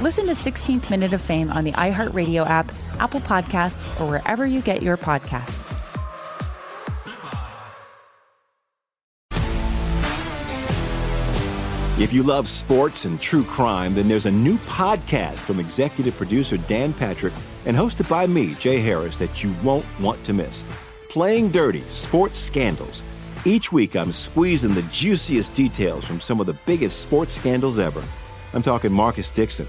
Listen to 16th Minute of Fame on the iHeartRadio app, Apple Podcasts, or wherever you get your podcasts. If you love sports and true crime, then there's a new podcast from executive producer Dan Patrick and hosted by me, Jay Harris, that you won't want to miss. Playing Dirty Sports Scandals. Each week, I'm squeezing the juiciest details from some of the biggest sports scandals ever. I'm talking Marcus Dixon.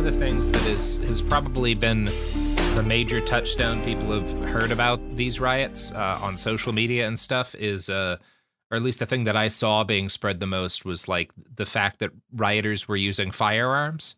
Of the things that is has probably been the major touchstone people have heard about these riots uh, on social media and stuff is, uh, or at least the thing that I saw being spread the most was like the fact that rioters were using firearms.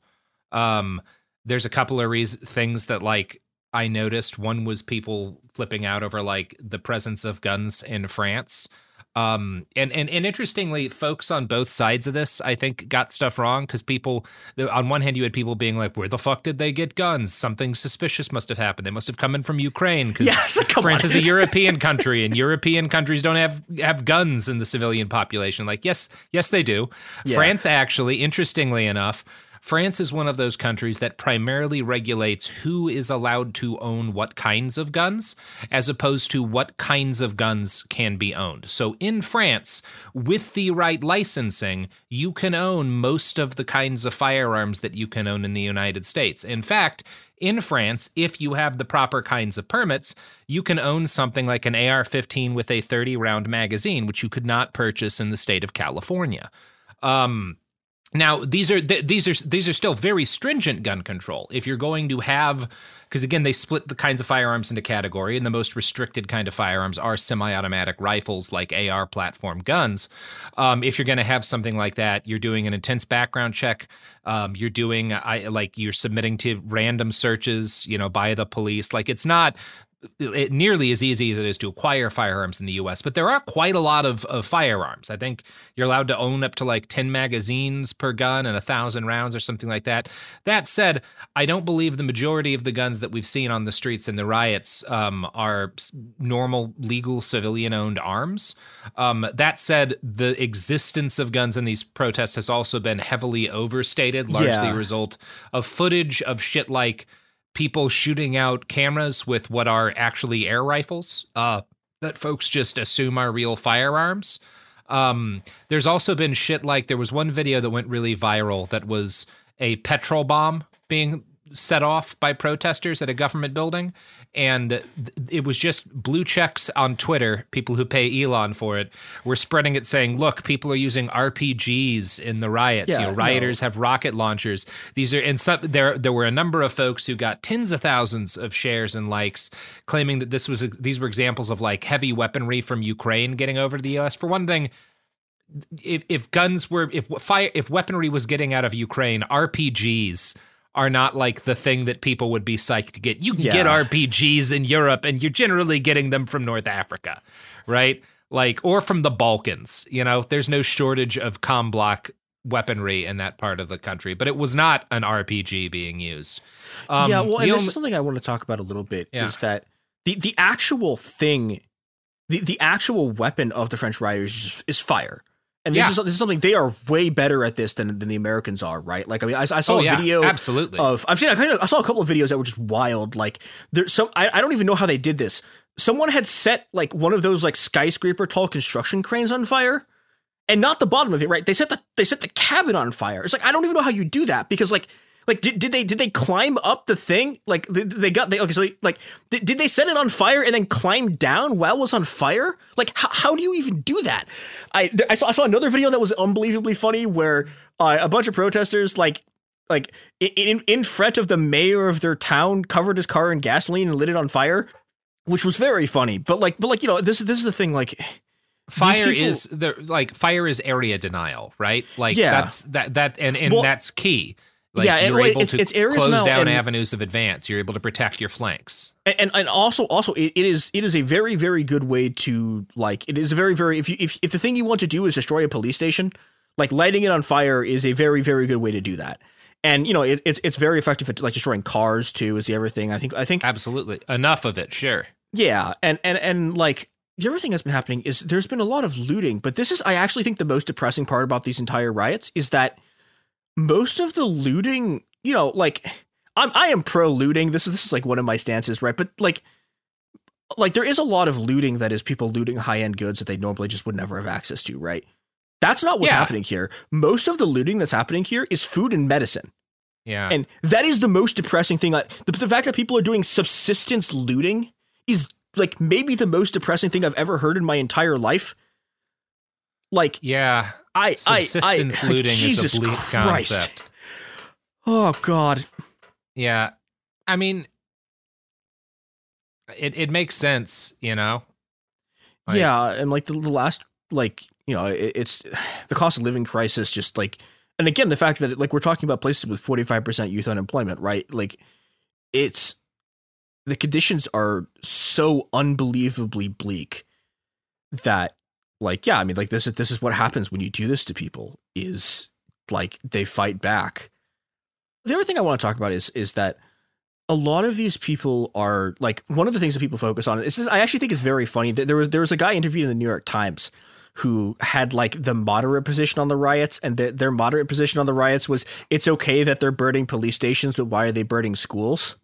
Um, there's a couple of things that like I noticed. One was people flipping out over like the presence of guns in France. Um, and, and and interestingly, folks on both sides of this, I think, got stuff wrong because people, on one hand, you had people being like, "Where the fuck did they get guns? Something suspicious must have happened. They must have come in from Ukraine because Yes, France on. is a European country, and European countries don't have have guns in the civilian population. Like, yes, yes, they do. Yeah. France actually, interestingly enough, France is one of those countries that primarily regulates who is allowed to own what kinds of guns, as opposed to what kinds of guns can be owned. So in France, with the right licensing, you can own most of the kinds of firearms that you can own in the United States. In fact, in France, if you have the proper kinds of permits, you can own something like an AR 15 with a 30 round magazine, which you could not purchase in the state of California. Um, now these are th- these are these are still very stringent gun control. If you're going to have because again they split the kinds of firearms into category and the most restricted kind of firearms are semi-automatic rifles like AR platform guns. Um, if you're going to have something like that, you're doing an intense background check. Um, you're doing I like you're submitting to random searches, you know, by the police. Like it's not it nearly as easy as it is to acquire firearms in the US, but there are quite a lot of, of firearms. I think you're allowed to own up to like 10 magazines per gun and a thousand rounds or something like that. That said, I don't believe the majority of the guns that we've seen on the streets in the riots um, are normal, legal, civilian owned arms. Um, that said, the existence of guns in these protests has also been heavily overstated, largely Yeah. a result of footage of shit like people shooting out cameras with what are actually air rifles uh, that folks just assume are real firearms. Um, there's also been shit like there was one video that went really viral that was a petrol bomb being set off by protesters at a government building. And it was just blue checks on Twitter, people who pay Elon for it, were spreading it saying, look, people are using RPGs in the riots. Yeah, you know, no. rioters have rocket launchers. These are and some there there were a number of folks who got tens of thousands of shares and likes, claiming that this was these were examples of like heavy weaponry from Ukraine getting over to the US. For one thing, if if guns were if fire if weaponry was getting out of Ukraine, RPGs are not like the thing that people would be psyched to get. You can get RPGs in Europe and you're generally getting them from North Africa, right? Like or from the Balkans, you know. There's no shortage of combloc weaponry in that part of the country, but it was not an RPG being used. Um, yeah, well, and this only- is something I want to talk about a little bit Yeah. is that the the actual thing, the the actual weapon of the French rioters is, is fire. And this Yeah. is this is something they are way better at this than than the Americans are, right? Like I mean, I, I saw Oh, a yeah, video absolutely. of I've seen I kind of I saw a couple of videos that were just wild. Like there's some I, I don't even know how they did this. Someone had set like one of those like skyscraper tall construction cranes on fire and not the bottom of it, right? They set the they set the cabin on fire. It's like I don't even know how you do that because like like did, did they did they climb up the thing? Like they, they got they okay so like did, did they set it on fire and then climb down while it was on fire? Like how, how do you even do that? I I saw I saw another video that was unbelievably funny where uh, a bunch of protesters like like in, in in front of the mayor of their town covered his car in gasoline and lit it on fire, which was very funny. But like but like you know this this is the thing like fire people- is the like fire is area denial, right? Like Yeah. that's that that and and Well- that's key. Like Yeah, you're able it's- to it's areas close now down and- avenues of advance. You're able to protect your flanks. and and, and also also it, it is it is a very very good way to like it is a very very if you if, if the thing you want to do is destroy a police station like lighting it on fire is a very very good way to do that and you know it, it's it's very effective at like destroying cars too is the other thing i think i think Absolutely. Enough of it, sure. yeah and and and like the other thing that's been happening is there's been a lot of looting but this is i actually think the most depressing part about these entire riots is that most of the looting you know like i'm i am pro looting this is this is like one of my stances right but like like there is a lot of looting that is people looting high-end goods that they normally just would never have access to right that's not what's Yeah. happening here most of the looting that's happening here is food and medicine Yeah. and that is the most depressing thing. The, the fact that people are doing subsistence looting is like maybe the most depressing thing I've ever heard in my entire life. Like yeah. I, Subsistence I, I, looting Jesus is a bleak Christ. concept. Oh God. Yeah. I mean, it, it makes sense, you know? Like- yeah, and like the, the last, like you know, it, it's the cost of living crisis. Just like, and again, the fact that like we're talking about places with forty five percent youth unemployment, right? Like, it's the conditions are so unbelievably bleak that, like, yeah, I mean, like this is this is what happens when you do this to people. Is like they fight back. The other thing I want to talk about is is that a lot of these people are like one of the things that people focus on. This is I actually think is very funny. There there was there was a guy interviewed in the New York Times who had like the moderate position on the riots, and their their moderate position on the riots was it's okay that they're burning police stations, but why are they burning schools?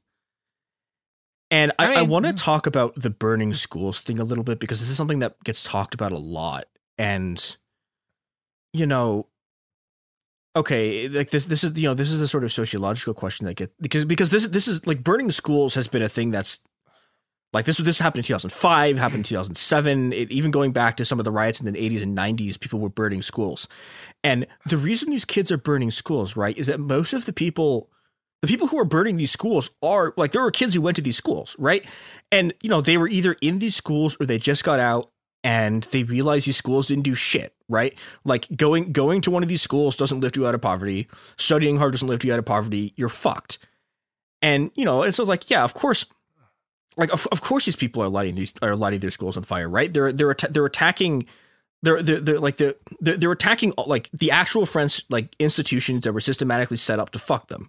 And I, I I, want to mm-hmm. talk about the burning schools thing a little bit because this is something that gets talked about a lot. And you know, okay, like this this is you know, this is a sort of sociological question that get because because this this is like burning schools has been a thing that's like this was this happened in 2005, happened in mm-hmm. 2007, it, even going back to some of the riots in the 80s and 90s, people were burning schools. And the reason these kids are burning schools, right, is that most of the people the people who are burning these schools are like there were kids who went to these schools, right? And you know, they were either in these schools or they just got out and they realized these schools didn't do shit, right? Like going going to one of these schools doesn't lift you out of poverty. Studying hard doesn't lift you out of poverty. You're fucked. And you know, and so like, yeah, of course, like of, of course these people are lighting these are lighting their schools on fire, right? They're they're they're attacking. They're, they're, they're like they're they're attacking like the actual French like institutions that were systematically set up to fuck them.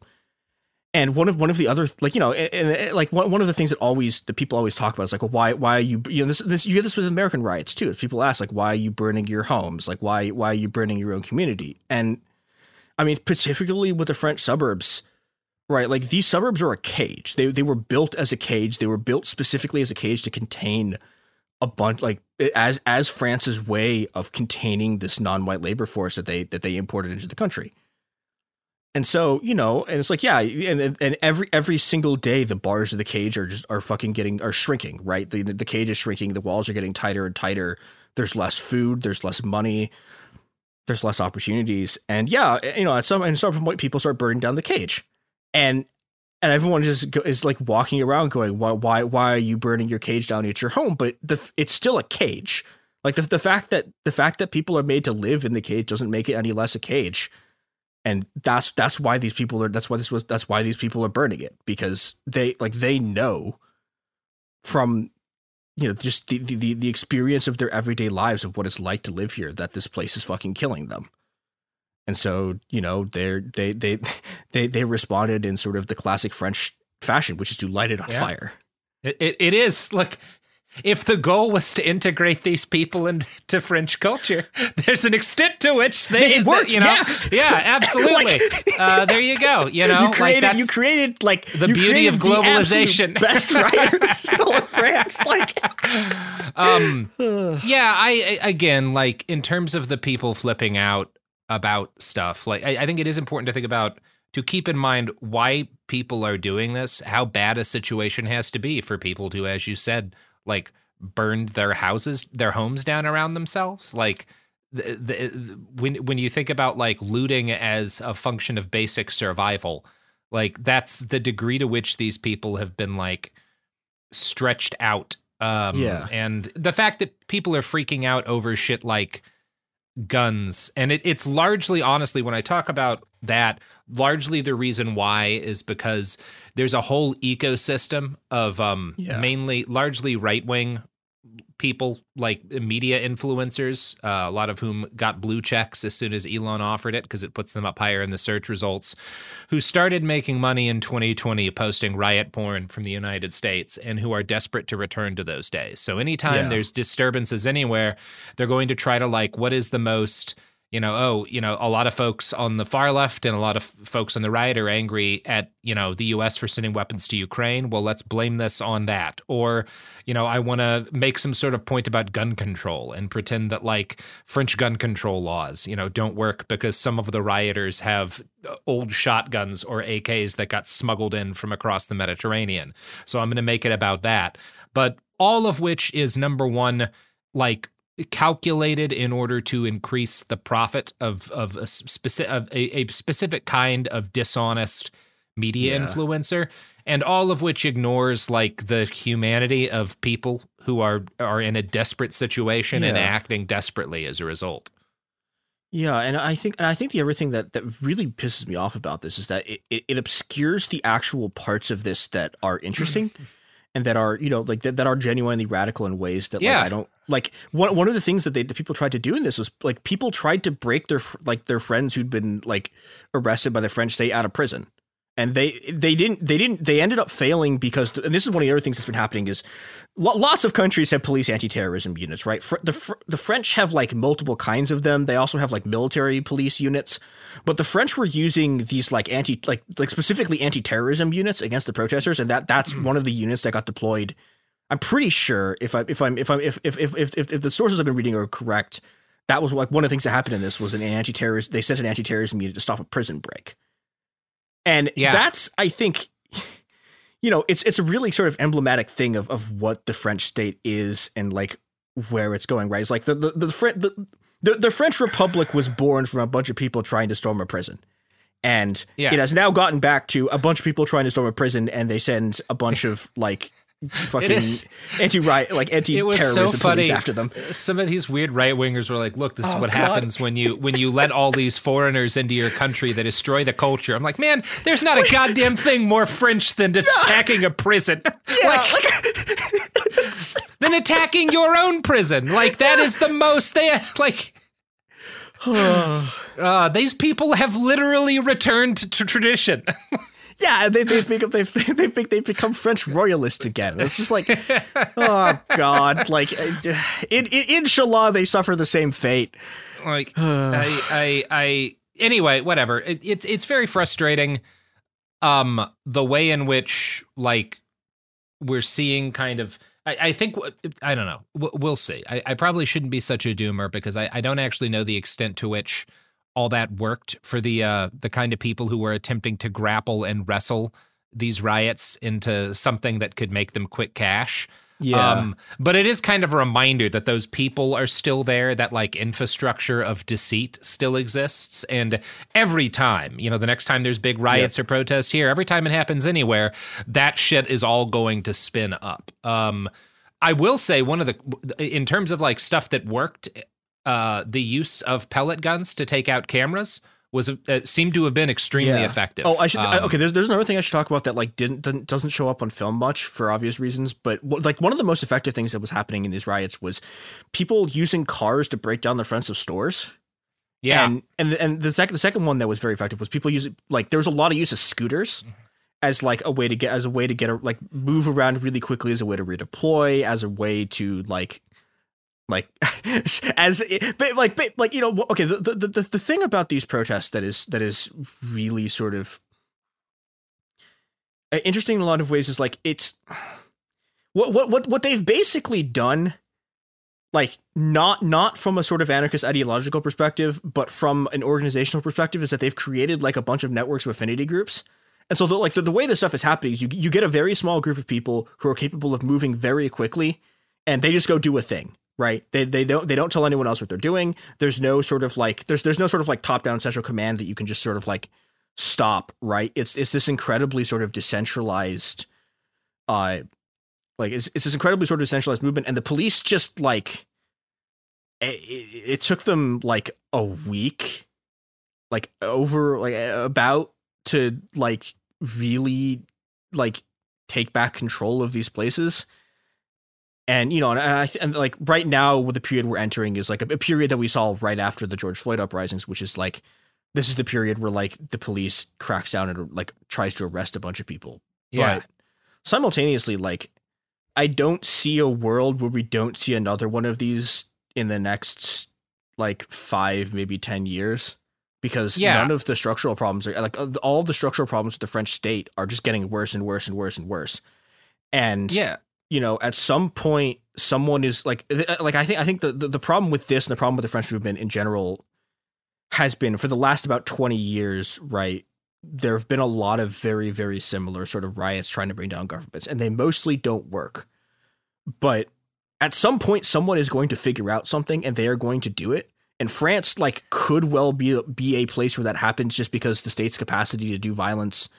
And one of one of the other like you know and, and, like one, one of the things that always that people always talk about is like well, why why are you you know this this you get this with American riots too. People ask like why are you burning your homes like why why are you burning your own community and I mean particularly with the French suburbs right like these suburbs are a cage they they were built as a cage they were built specifically as a cage to contain a bunch like as as France's way of containing this non-white labor force that they that they imported into the country. And so, you know, and it's like, yeah, and and every every single day the bars of the cage are just are fucking getting are shrinking, right? The the cage is shrinking, the walls are getting tighter and tighter. There's less food, there's less money, there's less opportunities. And yeah, you know, at some at some point people start burning down the cage. And and everyone just go, is like walking around going, why why why are you burning your cage down at your home? But the it's still a cage. Like the the fact that the fact that people are made to live in the cage doesn't make it any less a cage and that's that's why these people are that's why this was that's why these people are burning it because they like they know from you know just the the, the experience of their everyday lives of what it's like to live here that this place is fucking killing them and so you know they're they they they they responded in sort of the classic french fashion which is to light it on Yeah. fire It, it, it is. Look, if the goal was to integrate these people into French culture, there's an extent to which they, It works, you know, yeah. absolutely. Like- uh, there you go. You know, you created like you created like the beauty of globalization. best writers in all of France like um yeah I, I again like in terms of the people flipping out about stuff like I, I think it is important to think about to keep in mind why people are doing this how bad a situation has to be for people to as you said like burned their houses their homes down around themselves like the, the, when when you think about like looting as a function of basic survival like that's the degree to which these people have been like stretched out um Yeah. and the fact that people are freaking out over shit like guns and it, it's largely honestly when i talk about that largely the reason why is because there's a whole ecosystem of um Yeah. mainly largely right-wing people like media influencers uh, a lot of whom got blue checks as soon as elon offered it because it puts them up higher in the search results who started making money in 2020 posting riot porn from the united states and who are desperate to return to those days so anytime Yeah. there's disturbances anywhere they're going to try to like what is the most you know oh you know a lot of folks on the far left and a lot of folks on the right are angry at you know the US for sending weapons to Ukraine. Well let's blame this on that. Or you know I want to make some sort of point about gun control and pretend that like French gun control laws you know don't work because some of the rioters have uh, old shotguns or AKs that got smuggled in from across the Mediterranean. So I'm going to make it about that. But all of which is number 1 like calculated in order to increase the profit of of a specific of a, a specific kind of dishonest media Yeah. influencer and all of which ignores like the humanity of people who are are in a desperate situation and acting desperately as a result. Yeah, and I think and I think the other thing that that really pisses me off about this is that it, it, it obscures the actual parts of this that are interesting and that are you know like that, that are genuinely radical in ways that Yeah. like I don't like one one of the things that they the people tried to do in this was like people tried to break their like their friends who'd been like arrested by the French state out of prison. And they they didn't they didn't they ended up failing because and this is one of the other things that's been happening is lo- lots of countries have police anti-terrorism units, right? Fr- the Fr- the French have like multiple kinds of them. They also have like military police units, but the French were using these like anti like like specifically anti-terrorism units against the protesters, and that that's hmm. one of the units that got deployed. I'm pretty sure if I if I'm if I'm if if if if, if, if the sources I've been reading are correct, that was like one of the things that happened in this was an anti-terrorist. They sent an anti-terrorism unit to stop a prison break, and Yeah. that's I think you know, it's it's a really sort of emblematic thing of of what the French state is and like where it's going. Right? It's like the the the, the the the French Republic was born from a bunch of people trying to storm a prison, and Yeah. it has now gotten back to a bunch of people trying to storm a prison, and they send a bunch of like fucking anti right like anti was so terrorism police after them. some of these weird right wingers were like look this is Oh, what God. happens when you when you let all these foreigners into your country that destroy the culture. I'm like man there's not a goddamn thing more french than attacking a prison. Like, than attacking your own prison. Like that is the most they like uh, these people have literally returned to tradition Yeah, they they think they they think they've become French royalists again. It's just like, oh god, like, uh, in, in inshallah they suffer the same fate. like I, I i anyway whatever it, it's it's very frustrating um the way in which like we're seeing kind of i, I think I don't know we'll see I, I probably shouldn't be such a doomer because I, I don't actually know the extent to which all that worked for the uh the kind of people who were attempting to grapple and wrestle these riots into something that could make them quick cash um, but it is kind of a reminder that those people are still there, that like infrastructure of deceit still exists. And every time, you know, the next time there's big riots or protests here, every time it happens anywhere, that shit is all going to spin up. Um, I will say one of the, in terms of like stuff that worked, uh, the use of pellet guns to take out cameras was uh, seemed to have been extremely Yeah. effective. Oh, I should. Um, okay, there's there's another thing I should talk about that like didn't, didn't doesn't show up on film much for obvious reasons, but like one of the most effective things that was happening in these riots was people using cars to break down the fronts of stores. yeah. and and and the second the second one that was very effective was people using like there was a lot of use of scooters as like a way to get as a way to get a like move around really quickly as a way to redeploy as a way to like like as but like but like you know okay the, the the the thing about these protests that is that is really sort of uh, interesting in a lot of ways is like it's what what what what they've basically done like not not from a sort of anarchist ideological perspective but from an organizational perspective is that they've created like a bunch of networks of affinity groups. And so the, like the, the way this stuff is happening is you you get a very small group of people who are capable of moving very quickly and they just go do a thing right? They they don't they don't tell anyone else what they're doing. There's no sort of like there's there's no sort of like top down central command that you can just sort of like stop right? It's it's this incredibly sort of decentralized uh like it's, it's this incredibly sort of decentralized movement and the police just like it, it took them like a week, like over like about to like really like take back control of these places. And you know, and I and like right now, the period we're entering is like a, a period that we saw right after the George Floyd uprisings, which is like this is the period where like the police cracks down and like tries to arrest a bunch of people. Yeah. But simultaneously, like I don't see a world where we don't see another one of these in the next like five, maybe ten years. Because Yeah. none of the structural problems are like all the structural problems with the French state are just getting worse and worse and worse and worse. And Yeah. You know, at some point, someone is like, uh, like I think, I think the, the the problem with this and the problem with the French movement in general has been for the last about twenty years, right? There have been a lot of very, very similar sort of riots trying to bring down governments, and they mostly don't work. But at some point, someone is going to figure out something, and they are going to do it. And France, like, could well be be a place where that happens, just because the state's capacity to do violence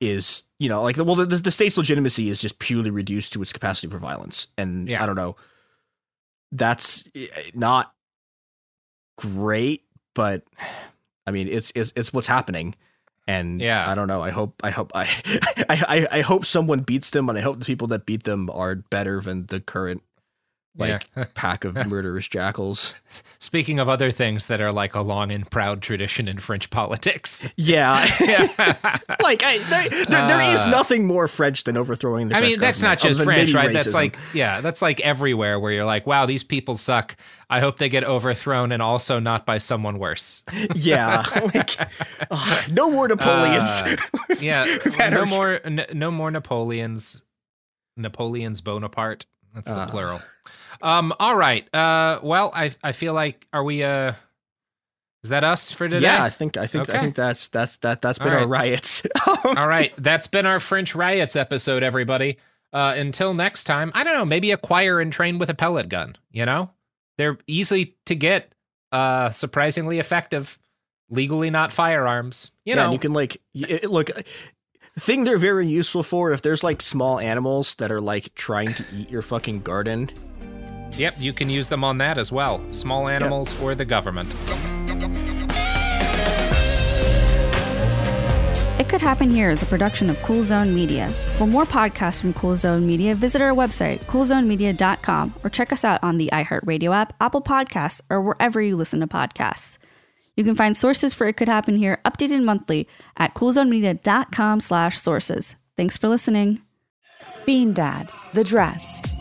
is you know like well the, the state's legitimacy is just purely reduced to its capacity for violence and Yeah. i don't know that's eh, not great but i mean it's it's, it's what's happening and Yeah. i don't know i hope i hope I, I i i hope someone beats them and i hope the people that beat them are better than the current like Yeah. pack of murderous jackals Speaking of other things that are like a long and proud tradition in French politics. yeah like I, there, there, there is Uh, nothing more french than overthrowing the I French mean, that's not just French, right? That's like, yeah, that's like everywhere where you're like, wow, these people suck. I hope they get overthrown and also not by someone worse. Yeah, like ugh, no more Napoleons. Uh, yeah, no more, n- no more Napoleons. Napoleon's Bonaparte. That's the Uh. plural. Um. All right. Uh. Well, I I feel like are we uh. Is that us for today? yeah, I think I think I think that's that's that that's been our riots. All right, that's been our French riots episode, everybody. Uh, until next time, I don't know, maybe acquire and train with a pellet gun. You know, they're easy to get, uh, surprisingly effective, legally not firearms. You yeah, know, and you can like it, look. Thing they're very useful for if there's like small animals that are like trying to eat your fucking garden. Yep, you can use them on that as well. Small animals or the government. It Could Happen Here is a production of Cool Zone Media. For more podcasts from Cool Zone Media, visit our website, coolzonemedia.com, or check us out on the iHeartRadio app, Apple Podcasts, or wherever you listen to podcasts. You can find sources for It Could Happen Here updated monthly at coolzonemedia.com slash sources. Thanks for listening. Bean Dad, The Dress,